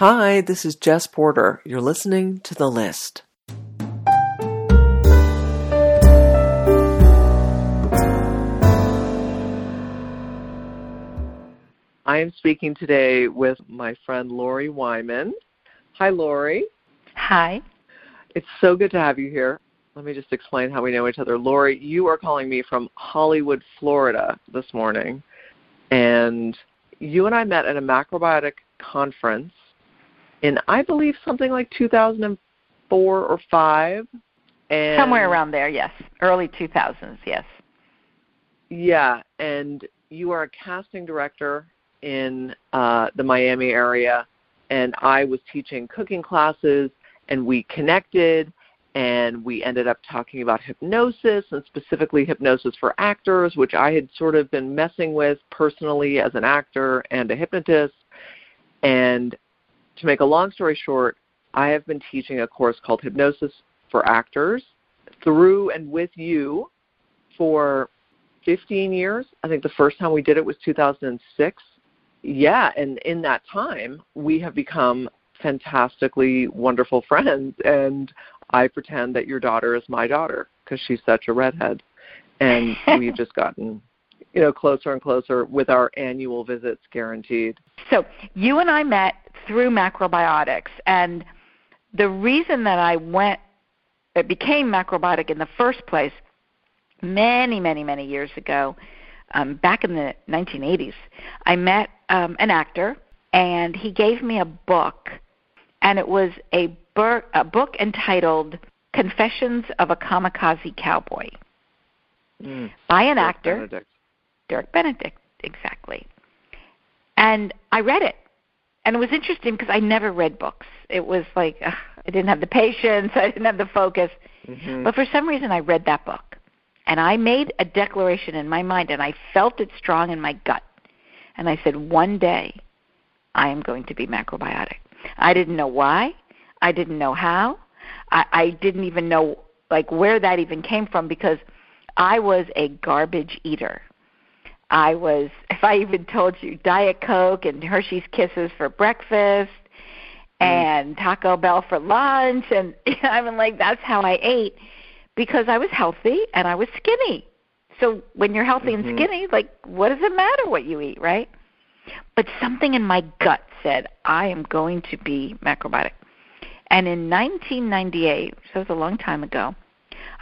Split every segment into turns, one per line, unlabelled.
Hi, this is Jess Porter. You're listening to The List. I am speaking today with my friend Lori Wyman. Hi, Lori.
Hi.
It's so good to have you here. Let me just explain how we know each other. Lori, you are calling me from Hollywood, Florida this morning. And you and I met at a macrobiotic conference in, I believe, something like 2004 or 5. And
Somewhere around there, yes. Early 2000s, yes.
Yeah, and you are a casting director in uh, the Miami area, and I was teaching cooking classes, and we connected, and we ended up talking about hypnosis and specifically hypnosis for actors, which I had sort of been messing with personally as an actor and a hypnotist. And to make a long story short, I have been teaching a course called Hypnosis for Actors through and with you for 15 years. I think the first time we did it was 2006 yeah, and in that time, we have become fantastically wonderful friends. And I pretend that your daughter is my daughter because she's such a redhead. And we've just gotten, you know, closer and closer with our annual visits guaranteed.
So you and I met through macrobiotics. And the reason that I went, it became macrobiotic in the first place many, many, many years ago um, back in the 1980s, I met um, an actor, and he gave me a book, and it was a, bur- a book entitled "Confessions of a Kamikaze Cowboy"
mm.
by an actor,
Benedict.
Dirk Benedict, exactly. And I read it, and it was interesting because I never read books. It was like ugh, I didn't have the patience, I didn't have the focus,
Mm-hmm.
but for some reason I read that book and I made a declaration in my mind, and I felt it strong in my gut. And I said, one day, I am going to be macrobiotic. I didn't know why. I didn't know how. I, I didn't even know like where that even came from because I was a garbage eater. I was, if I even told you, Diet Coke and Hershey's Kisses for breakfast, and Taco Bell for lunch, and I mean, like that's how I ate because I was healthy and I was skinny. So when you're healthy
Mhm.
and skinny, like what does it matter what you eat, right? But something in my gut said I am going to be macrobiotic. And in 1998, so it was a long time ago,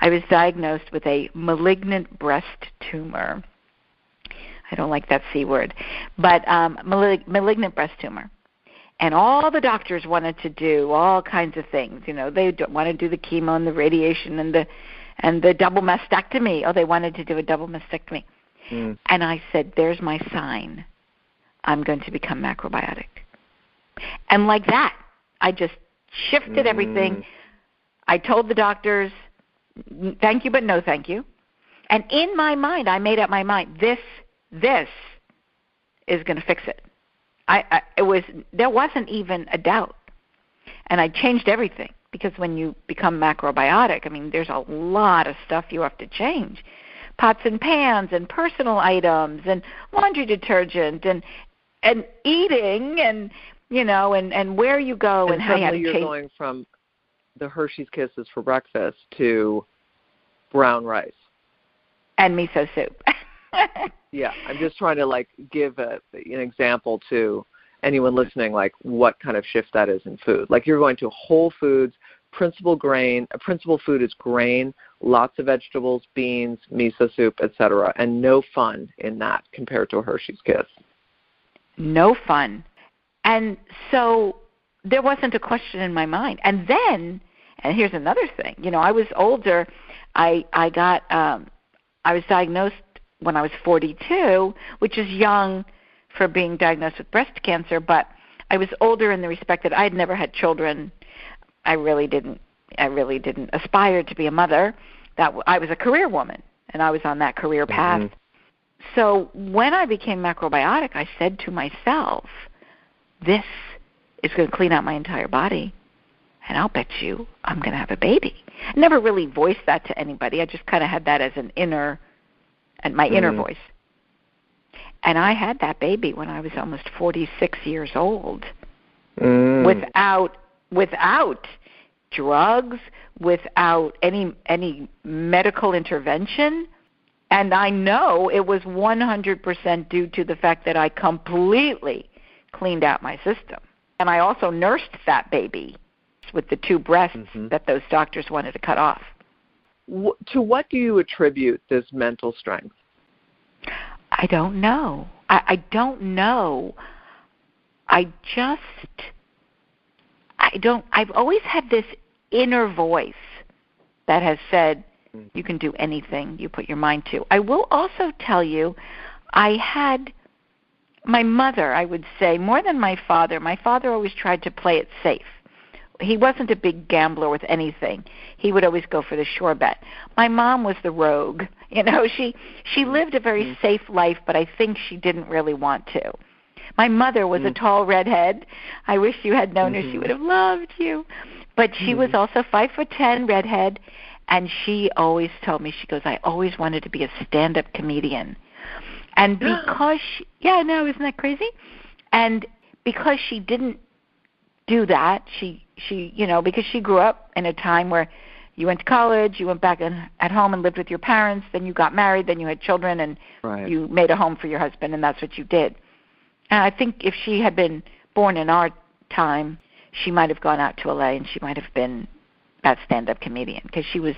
I was diagnosed with a malignant breast tumor. I don't like that C word, but um, malig- malignant breast tumor. And all the doctors wanted to do all kinds of things. You know, they want to do the chemo and the radiation and the and the double mastectomy. Oh, they wanted to do a double mastectomy.
Mm.
And I said, "There's my sign. I'm going to become macrobiotic." And like that, I just shifted
Mm.
everything. I told the doctors, "Thank you, but no, thank you." And in my mind, I made up my mind. This, this is going to fix it. I, I it was there wasn't even a doubt, and I changed everything because when you become macrobiotic, I mean, there's a lot of stuff you have to change, pots and pans and personal items and laundry detergent and and eating and you know and and where you go
and
and, how you have
suddenly
to
you're going from the Hershey's Kisses for breakfast to brown rice.
and miso soup.
Yeah, I'm just trying to like give a, an example to anyone listening, like what kind of shift that is in food. Like you're going to Whole Foods, principal grain. A principal food is grain, lots of vegetables, beans, miso soup, etc., and no fun in that compared to a Hershey's Kiss.
no fun. And so there wasn't a question in my mind. And then, and here's another thing, you know, I was older. I I got um I was diagnosed when I was 42, which is young for being diagnosed with breast cancer, but I was older in the respect that I had never had children. I really didn't I really didn't aspire to be a mother. That I was a career woman and I was on that career path.
Mhm.
So when I became macrobiotic, I said to myself, this is going to clean out my entire body, and I'll bet you I'm going to have a baby. I never really voiced that to anybody. I just kind of had that as an inner, and my inner
Mhm.
voice. And I had that baby when I was almost 46 years old.
Mm.
without without drugs, without any any medical intervention. And I know it was 100% due to the fact that I completely cleaned out my system. And I also nursed that baby with the two breasts mm-hmm. that those doctors wanted to cut off.
To what do you attribute this mental strength?
I don't know. I, I don't know. I just I don't I've always had this inner voice that has said mm. you can do anything you put your mind to. I will also tell you I had my mother, I would say, more than my father. My father always tried to play it safe. He wasn't a big gambler with anything. He would always go for the sure bet. My mom was the rogue. You know, she she lived a very mm-hmm. safe life, but I think she didn't really want to. My mother was mm-hmm. a mm. tall redhead. I wish you had known mm-hmm. her; she mm-hmm. would have loved you. But she was mm-hmm. also five foot ten, redhead, and she always told me she goes, "I always wanted to be a stand-up comedian." And because she, yeah, no, isn't that crazy? And because she didn't do that, she she you know because she grew up in a time where you went to college, you went back in, at home and lived with your parents, then you got married, then you had children, and
right.
you made a home for your husband, and that's what you did. And I think if she had been born in our time, she might have gone out to LA and she might have been that stand-up comedian because she was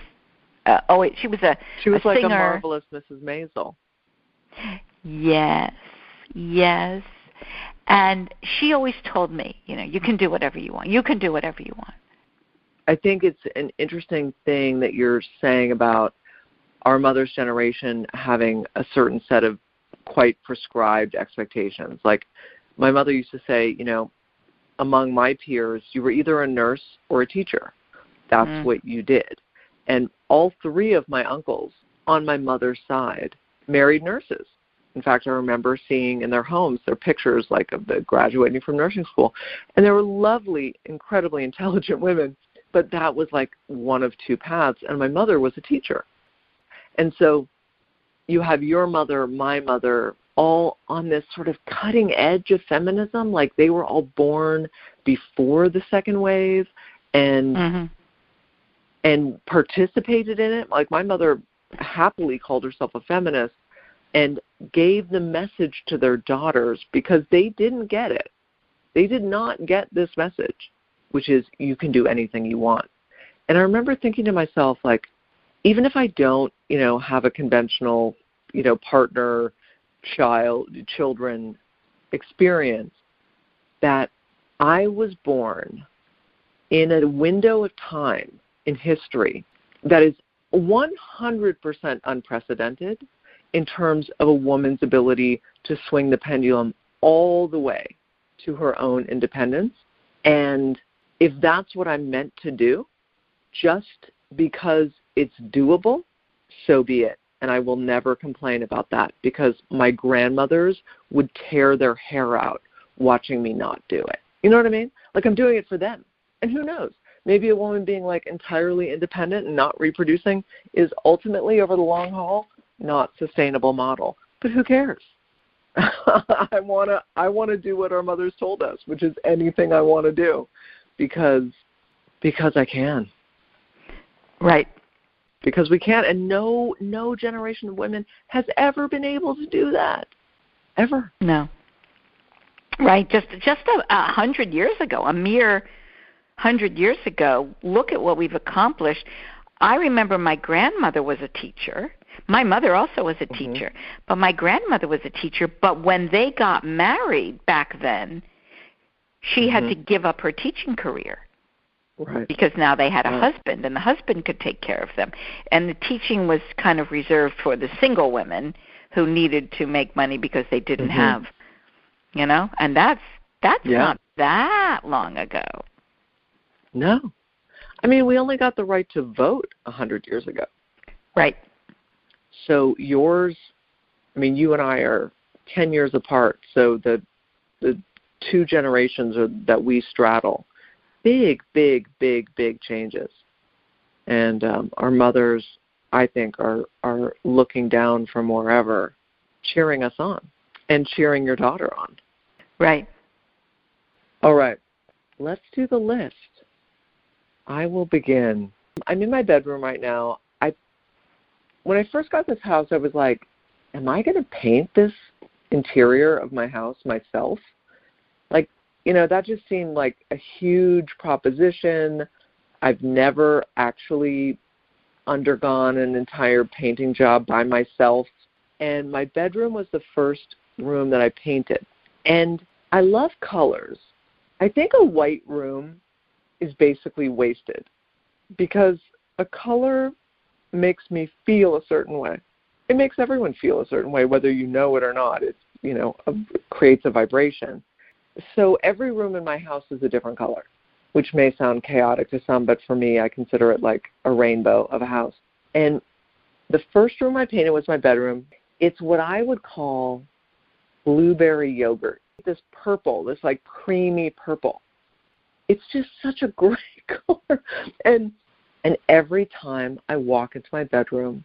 uh, oh she was a
she was
a
like
singer. a
marvelous Mrs. Maisel.
Yes, yes. And she always told me, you know, you can do whatever you want. You can do whatever you want.
I think it's an interesting thing that you're saying about our mother's generation having a certain set of quite prescribed expectations. Like my mother used to say, you know, among my peers, you were either a nurse or a teacher. That's mm. what you did. And all three of my uncles on my mother's side married nurses. In fact, I remember seeing in their homes their pictures like of the graduating from nursing school. And they were lovely, incredibly intelligent women, but that was like one of two paths and my mother was a teacher. And so you have your mother, my mother, all on this sort of cutting edge of feminism like they were all born before the second wave and mm-hmm. and participated in it like my mother happily called herself a feminist and gave the message to their daughters because they didn't get it. They did not get this message which is you can do anything you want. And i remember thinking to myself like even if i don't you know have a conventional you know partner child children experience that I was born in a window of time in history that is 100% unprecedented in terms of a woman's ability to swing the pendulum all the way to her own independence. And if that's what I'm meant to do, just because it's doable, so be it and I will never complain about that because my grandmothers would tear their hair out watching me not do it. You know what I mean? Like I'm doing it for them. And who knows? Maybe a woman being like entirely independent and not reproducing is ultimately over the long haul not sustainable model. But who cares? I want to I want to do what our mothers told us, which is anything I want to do because because I can.
Right
because we can't and no no generation of women has ever been able to do that ever
no right just just a, a hundred years ago a mere hundred years ago look at what we've accomplished i remember my grandmother was a teacher my mother also was a mm-hmm. teacher but my grandmother was a teacher but when they got married back then she mm-hmm. had to give up her teaching career
Right.
Because now they had a right. husband and the husband could take care of them. And the teaching was kind of reserved for the single women who needed to make money because they didn't mm-hmm. have you know? And that's that's
yeah.
not that long ago.
No. I mean, we only got the right to vote a 100 years ago.
Right.
So yours I mean, you and I are 10 years apart, so the the two generations are, that we straddle big, big, big, big changes. And um, our mothers, I think, are are looking down from wherever, cheering us on, and cheering your daughter on.
Right.
All right. let's do the list. I will begin. I'm in my bedroom right now. When I first got this house, I was like, am I going to paint this interior of my house myself? Like, you know, that just seemed like a huge proposition. I've never actually undergone an entire painting job by myself. And my bedroom was the first room that I painted. And I love colors. I think a white room is basically wasted because a color makes me feel a certain way. It makes everyone feel a certain way, whether you know it or not. It you know a, creates a vibration. So every room in my house is a different color, which may sound chaotic to some, but for me, I consider it like a rainbow of a house. And the first room I painted was my bedroom. It's what I would call blueberry yogurt. This purple, this like creamy purple. It's just such a great color. And and every time I walk into my bedroom,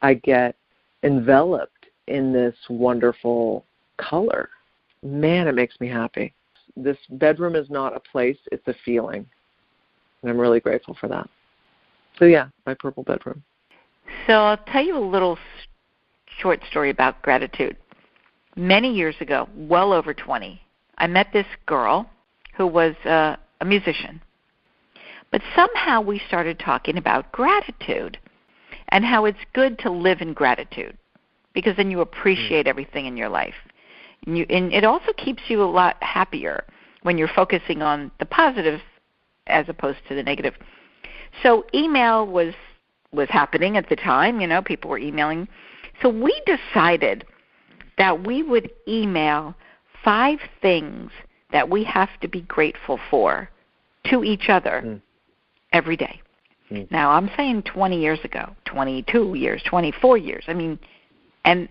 I get enveloped in this wonderful color. Man, it makes me happy. This bedroom is not a place, it's a feeling. And I'm really grateful for that. So, yeah, my purple bedroom.
So, I'll tell you a little short story about gratitude. Many years ago, well over 20, I met this girl who was uh, a musician. But somehow we started talking about gratitude and how it's good to live in gratitude because then you appreciate everything in your life. And, you, and it also keeps you a lot happier when you're focusing on the positive as opposed to the negative. So email was was happening at the time, you know, people were emailing. So we decided that we would email five things that we have to be grateful for to each other mm. Every day. Mm. Now, I'm saying 20 years ago, 22 years, 24 years. I mean, and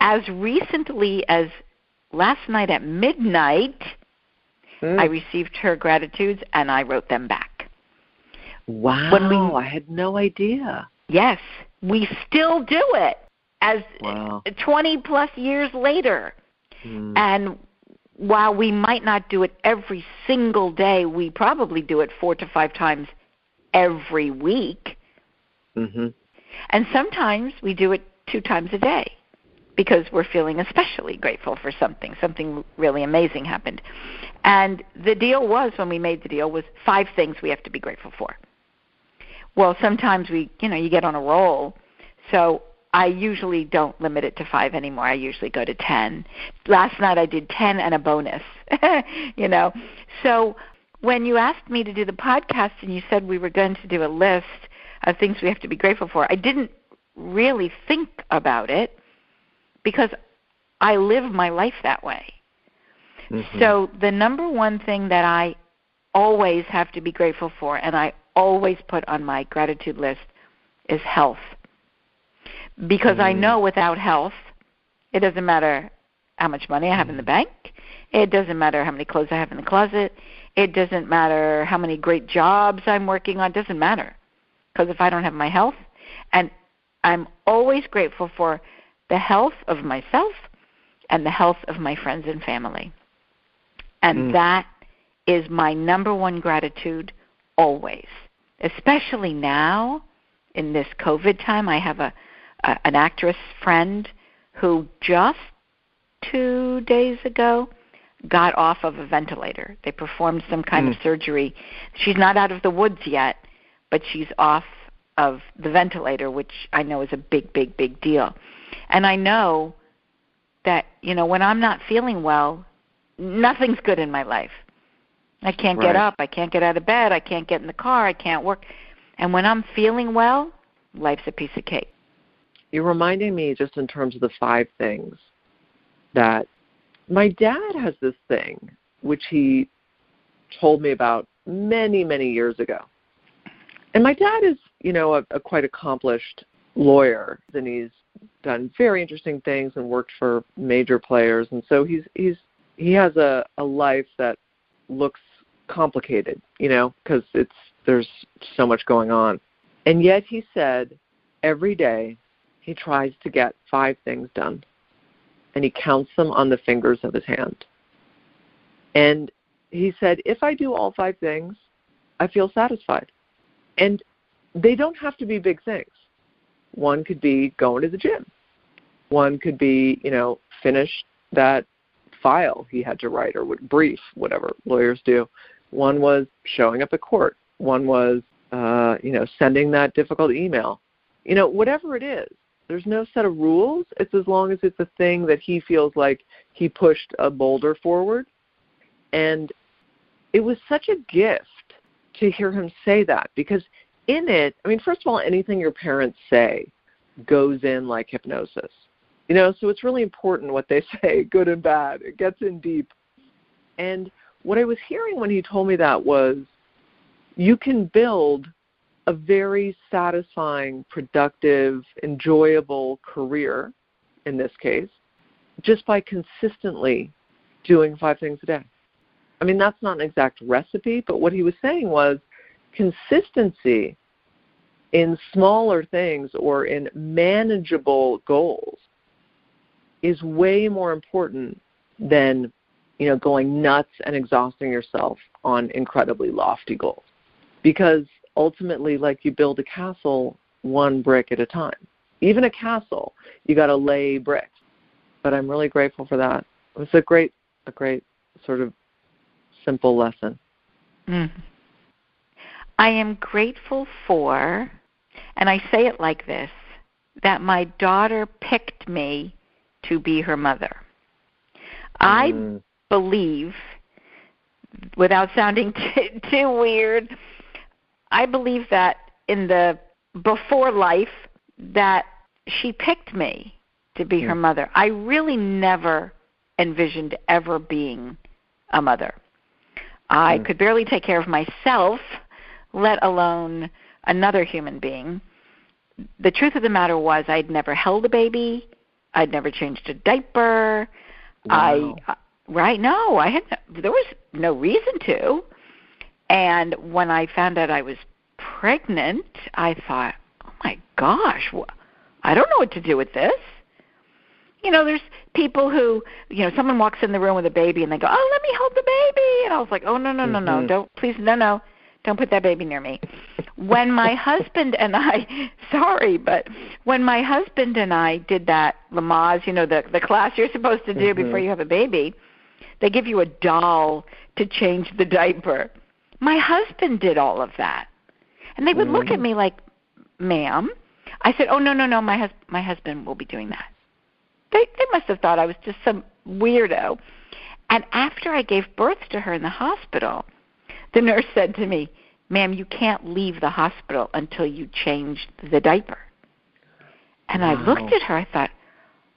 as recently as last night at midnight, mm. I received her gratitudes and I wrote them back.
Wow. When we, I had no idea.
Yes, we still do it as wow. 20 plus years later. Mm. And while we might not do it every single day, we probably do it four to five times every week.
Mm-hmm.
And sometimes we do it two times a day because we're feeling especially grateful for something. Something really amazing happened. And the deal was when we made the deal was five things we have to be grateful for. Well, sometimes we, you know, you get on a roll. So I usually don't limit it to five anymore. I usually go to ten. Last night I did ten and a bonus. you know, so when you asked me to do the podcast and you said we were going to do a list of things we have to be grateful for, I didn't really think about it because I live my life that way. Mm-hmm. So the number one thing that I always have to be grateful for and I always put on my gratitude list is health because mm. I know without health, it doesn't matter how much money I have in the mm. bank. It doesn't matter how many clothes I have in the closet. It doesn't matter how many great jobs I'm working on. It doesn't matter. Because if I don't have my health, and I'm always grateful for the health of myself and the health of my friends and family. And mm. that is my number one gratitude always. Especially now in this COVID time, I have a uh, an actress friend who just two days ago got off of a ventilator. They performed some kind mm. of surgery. She's not out of the woods yet, but she's off of the ventilator, which I know is a big, big, big deal. And I know that, you know, when I'm not feeling well, nothing's good in my life. I can't right. get up. I can't get out of bed. I can't get in the car. I can't work. And when I'm feeling well, life's a piece of cake
you're reminding me just in terms of the five things that my dad has this thing which he told me about many many years ago. And my dad is you know a, a quite accomplished lawyer. And he's done very interesting things and worked for major players. And so he's he's he has a a life that looks complicated you know because it's there's so much going on. And yet he said every day he tries to get five things done, and he counts them on the fingers of his hand. And he said, if I do all five things, I feel satisfied. And they don't have to be big things. One could be going to the gym. One could be, you know, finish that file he had to write or would brief, whatever lawyers do. One was showing up at court. One was, uh, you know, sending that difficult email. You know, whatever it is, there's no set of rules. It's as long as it's a thing that he feels like he pushed a boulder forward. And it was such a gift to hear him say that because in it, I mean, first of all, anything your parents say goes in like hypnosis. You know, so it's really important what they say, good and bad. It gets in deep. And what I was hearing when he told me that was you can build a very satisfying, productive, enjoyable career in this case just by consistently doing five things a day. I mean, that's not an exact recipe, but what he was saying was consistency in smaller things or in manageable goals is way more important than you know going nuts and exhausting yourself on incredibly lofty goals because ultimately like you build a castle one brick at a time even a castle you got to lay bricks but i'm really grateful for that it was a great a great sort of simple lesson
mm. i am grateful for and i say it like this that my daughter picked me to be her mother. I mm. believe, without sounding too, too weird, I believe that in the before life that she picked me to be her mother. I really never envisioned ever being a mother. I mm. could barely take care of myself, let alone another human being. The truth of the matter was I'd never held a baby. I'd never changed a diaper. Wow. I right no, I had there was no reason to. And when I found out I was pregnant, I thought, "Oh my gosh, wh- I don't know what to do with this." You know, there's people who, you know, someone walks in the room with a baby and they go, "Oh, let me hold the baby," and I was like, "Oh no, no, no, mm-hmm. no, don't please, no, no, don't put that baby near me." when my husband and I, sorry, but when my husband and I did that Lamaze, you know, the the class you're supposed to do mm-hmm. before you have a baby, they give you a doll to change the diaper. My husband did all of that, and they would mm-hmm. look at mm-hmm. me like, "Ma'am," I said, "Oh no, no, no, my hus- my husband will be doing that." They they must have thought I was just some weirdo. And after I gave birth to her in the hospital, the nurse said to me, ma'am, you can't leave the hospital until you change the diaper. And wow. I looked at her. I thought,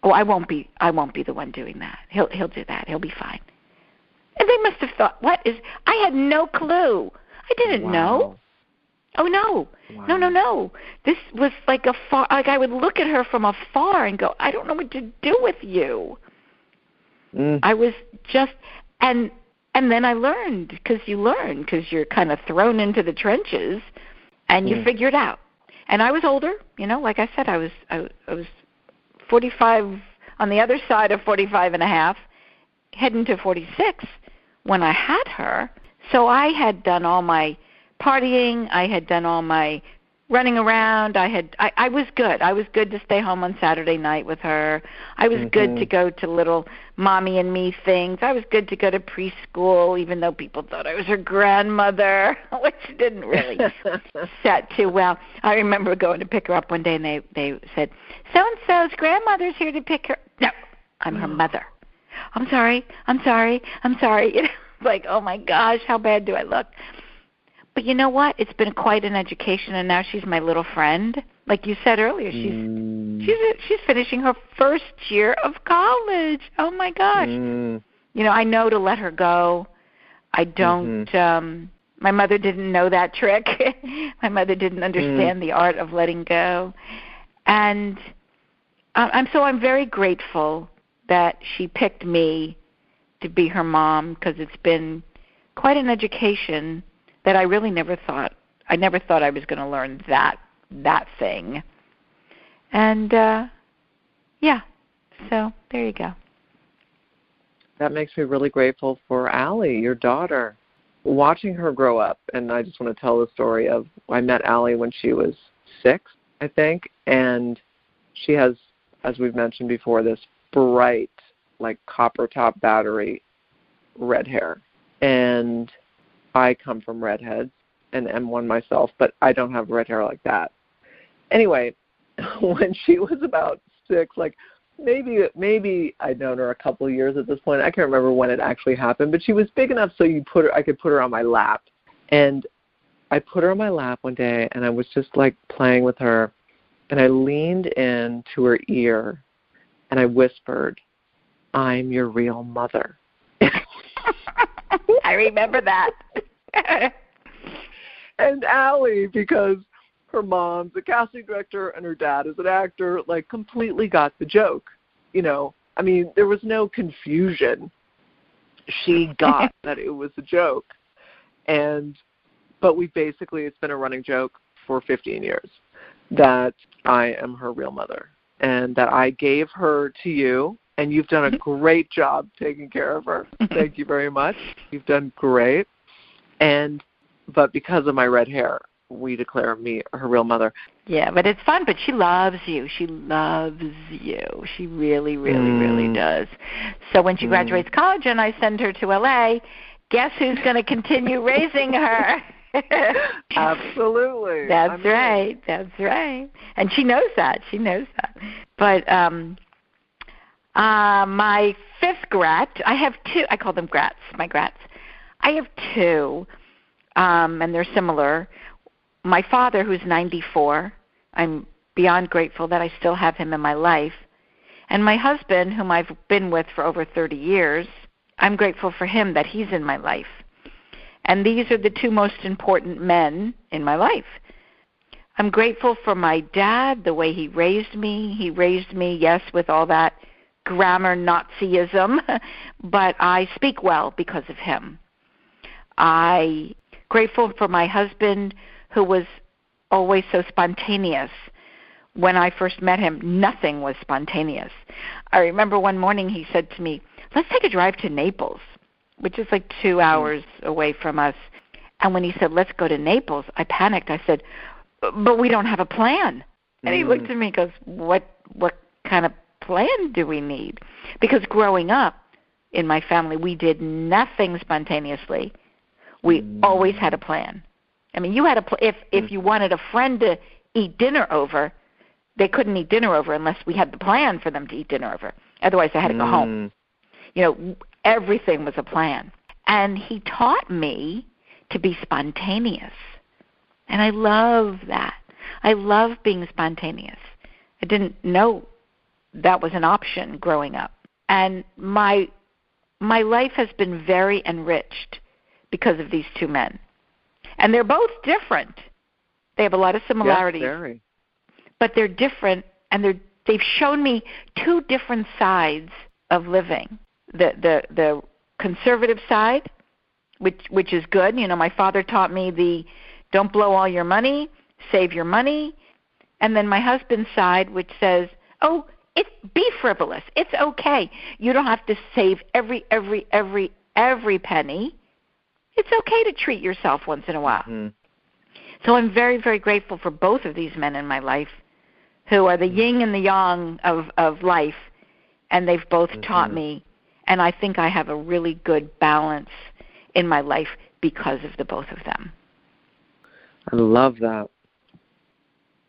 oh, I won't be. I won't be the one doing that. He'll he'll do that. He'll be fine. And they must have thought, what is? I had no clue. I didn't
wow.
know. Oh no, wow. no, no, no. This was like a far. Like I would look at her from afar and go, I don't know what to do with you. Mm. I was just, and and then I learned because you learn because you're kind of thrown into the trenches, and you mm. figure it out. And I was older, you know, like I said, I was I, I was 45 on the other side of 45 and a half, heading to 46 when I had her. So I had done all my partying, I had done all my running around. I had I, I was good. I was good to stay home on Saturday night with her. I was mm-hmm. good to go to little mommy and me things. I was good to go to preschool, even though people thought I was her grandmother, which didn't really set too well. I remember going to pick her up one day, and they they said, "So and so's grandmother's here to pick her." No, I'm her mother. I'm sorry. I'm sorry. I'm sorry. You know, like, oh my gosh, how bad do I look? But you know what? It's been quite an education, and now she's my little friend. Like you said earlier, she's mm. she's she's finishing her first year of college. Oh my gosh! Mm. You know, I know to let her go. I don't. Mm-hmm. um My mother didn't know that trick. my mother didn't understand mm. the art of letting go, and I'm so I'm very grateful that she picked me to be her mom because it's been quite an education that I really never thought I never thought I was going to learn that that thing. And uh yeah. So, there you go.
that makes me really grateful for Allie, your daughter. Watching her grow up, and I just want to tell the story of I met Allie when she was six, I think, and she has, as we've mentioned before, this bright, like copper top battery red hair. And I come from redheads and am one myself, but I don't have red hair like that. Anyway, when she was about six, like maybe maybe I'd known her a couple of years at this point. I can't remember when it actually happened, but she was big enough so you put her I could put her on my lap. And I put her on my lap one day and I was just like playing with her and I leaned in to her ear and I whispered, I'm your real mother.
I remember that.
and Allie, because her mom's a casting director and her dad is an actor, like completely got the joke. You know, I mean, there was no confusion. She got that it was a joke. And but we basically it's been a running joke for 15 years that I am her real mother and that I gave her to you and you've done a mm-hmm. great job taking care of her. Thank you very much. You've done great. And but because of my red hair, we declare me her real mother.
Yeah, but it's fun. But she loves you. She loves you. She really, really, mm. really does. So when she mm. graduates college and I send her to LA, guess who's going to continue raising her?
Absolutely.
That's I'm right. That's right. And she knows that. She knows that. But um uh my fifth grat, I have two I call them grats, my grats. I have two um, and they're similar. My father, who's 94, I'm beyond grateful that I still have him in my life. And my husband, whom I've been with for over 30 years, I'm grateful for him that he's in my life. And these are the two most important men in my life. I'm grateful for my dad, the way he raised me. He raised me, yes, with all that grammar Nazism, but I speak well because of him. I grateful for my husband who was always so spontaneous. When I first met him, nothing was spontaneous. I remember one morning he said to me, Let's take a drive to Naples, which is like two hours away from us. And when he said, Let's go to Naples, I panicked. I said, But we don't have a plan. And he looked hmm. at me and goes, What what kind of plan do we need? Because growing up in my family, we did nothing spontaneously. We mm. always had a plan. I mean, you had a pl- if if mm. you wanted a friend to eat dinner over, they couldn't eat dinner over unless we had the plan for them to eat dinner over. Otherwise, they had to go mm. home. You know, everything was a plan. And he taught me to be spontaneous. And I love that. I love being spontaneous. I didn't know that was an option growing up. And my my life has been very enriched because of these two men. And they're both different. They have a lot of similarities.
Yes, very.
But they're different and they're they've shown me two different sides of living. The the the conservative side, which which is good. You know, my father taught me the don't blow all your money, save your money. And then my husband's side which says, "Oh, it be frivolous. It's okay. You don't have to save every every every every penny it's okay to treat yourself once in a while. Mm-hmm. So I'm very, very grateful for both of these men in my life who are the yin and the yang of, of life, and they've both mm-hmm. taught me. And I think I have a really good balance in my life because of the both of them.
I love that.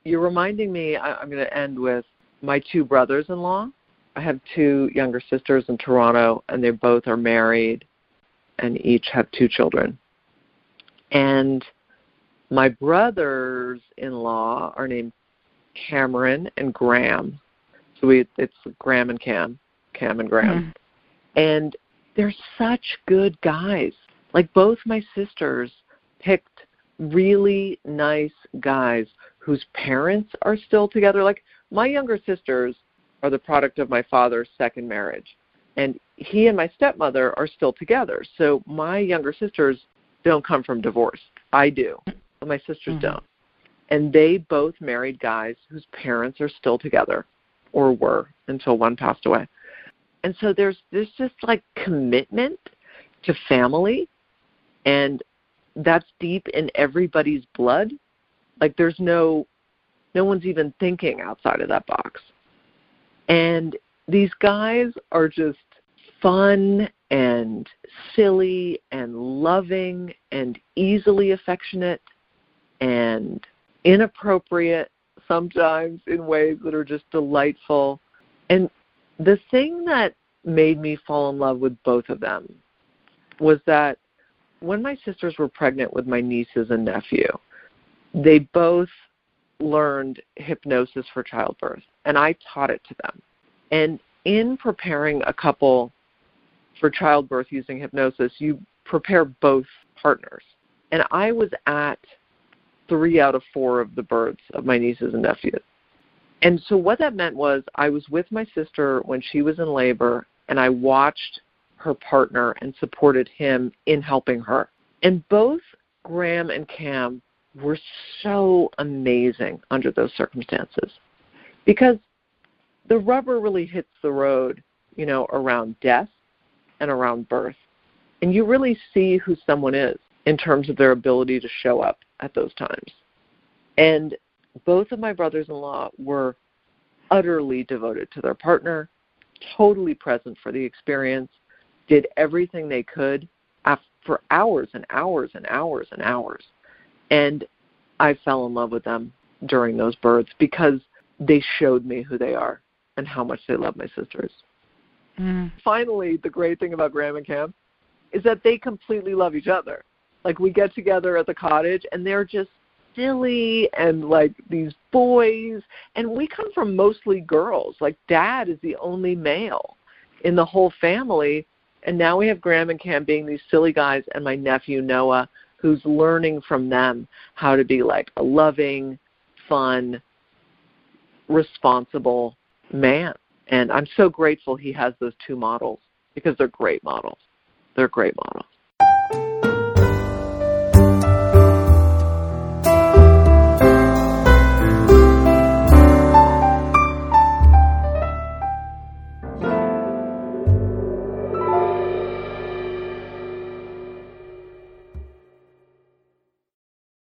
You're reminding me, I, I'm going to end with my two brothers in law. I have two younger sisters in Toronto, and they both are married and each have two children. And my brothers in law are named Cameron and Graham. So we it's Graham and Cam, Cam and Graham. Mm-hmm. And they're such good guys. Like both my sisters picked really nice guys whose parents are still together. Like my younger sisters are the product of my father's second marriage and he and my stepmother are still together. So my younger sisters don't come from divorce. I do, but my sisters mm-hmm. don't. And they both married guys whose parents are still together or were until one passed away. And so there's this just like commitment to family and that's deep in everybody's blood. Like there's no no one's even thinking outside of that box. And these guys are just fun and silly and loving and easily affectionate and inappropriate sometimes in ways that are just delightful. And the thing that made me fall in love with both of them was that when my sisters were pregnant with my nieces and nephew, they both learned hypnosis for childbirth, and I taught it to them. And in preparing a couple for childbirth using hypnosis, you prepare both partners. And I was at three out of four of the births of my nieces and nephews. And so what that meant was I was with my sister when she was in labor, and I watched her partner and supported him in helping her. And both Graham and Cam were so amazing under those circumstances because the rubber really hits the road, you know, around death and around birth. And you really see who someone is in terms of their ability to show up at those times. And both of my brothers in law were utterly devoted to their partner, totally present for the experience, did everything they could for hours and hours and hours and hours. And I fell in love with them during those births because they showed me who they are and how much they love my sisters. Mm. Finally, the great thing about Graham and Cam is that they completely love each other. Like we get together at the cottage and they're just silly and like these boys and we come from mostly girls. Like dad is the only male in the whole family and now we have Graham and Cam being these silly guys and my nephew Noah who's learning from them how to be like a loving, fun, responsible man. And I'm so grateful he has those two models because they're great models. They're great models.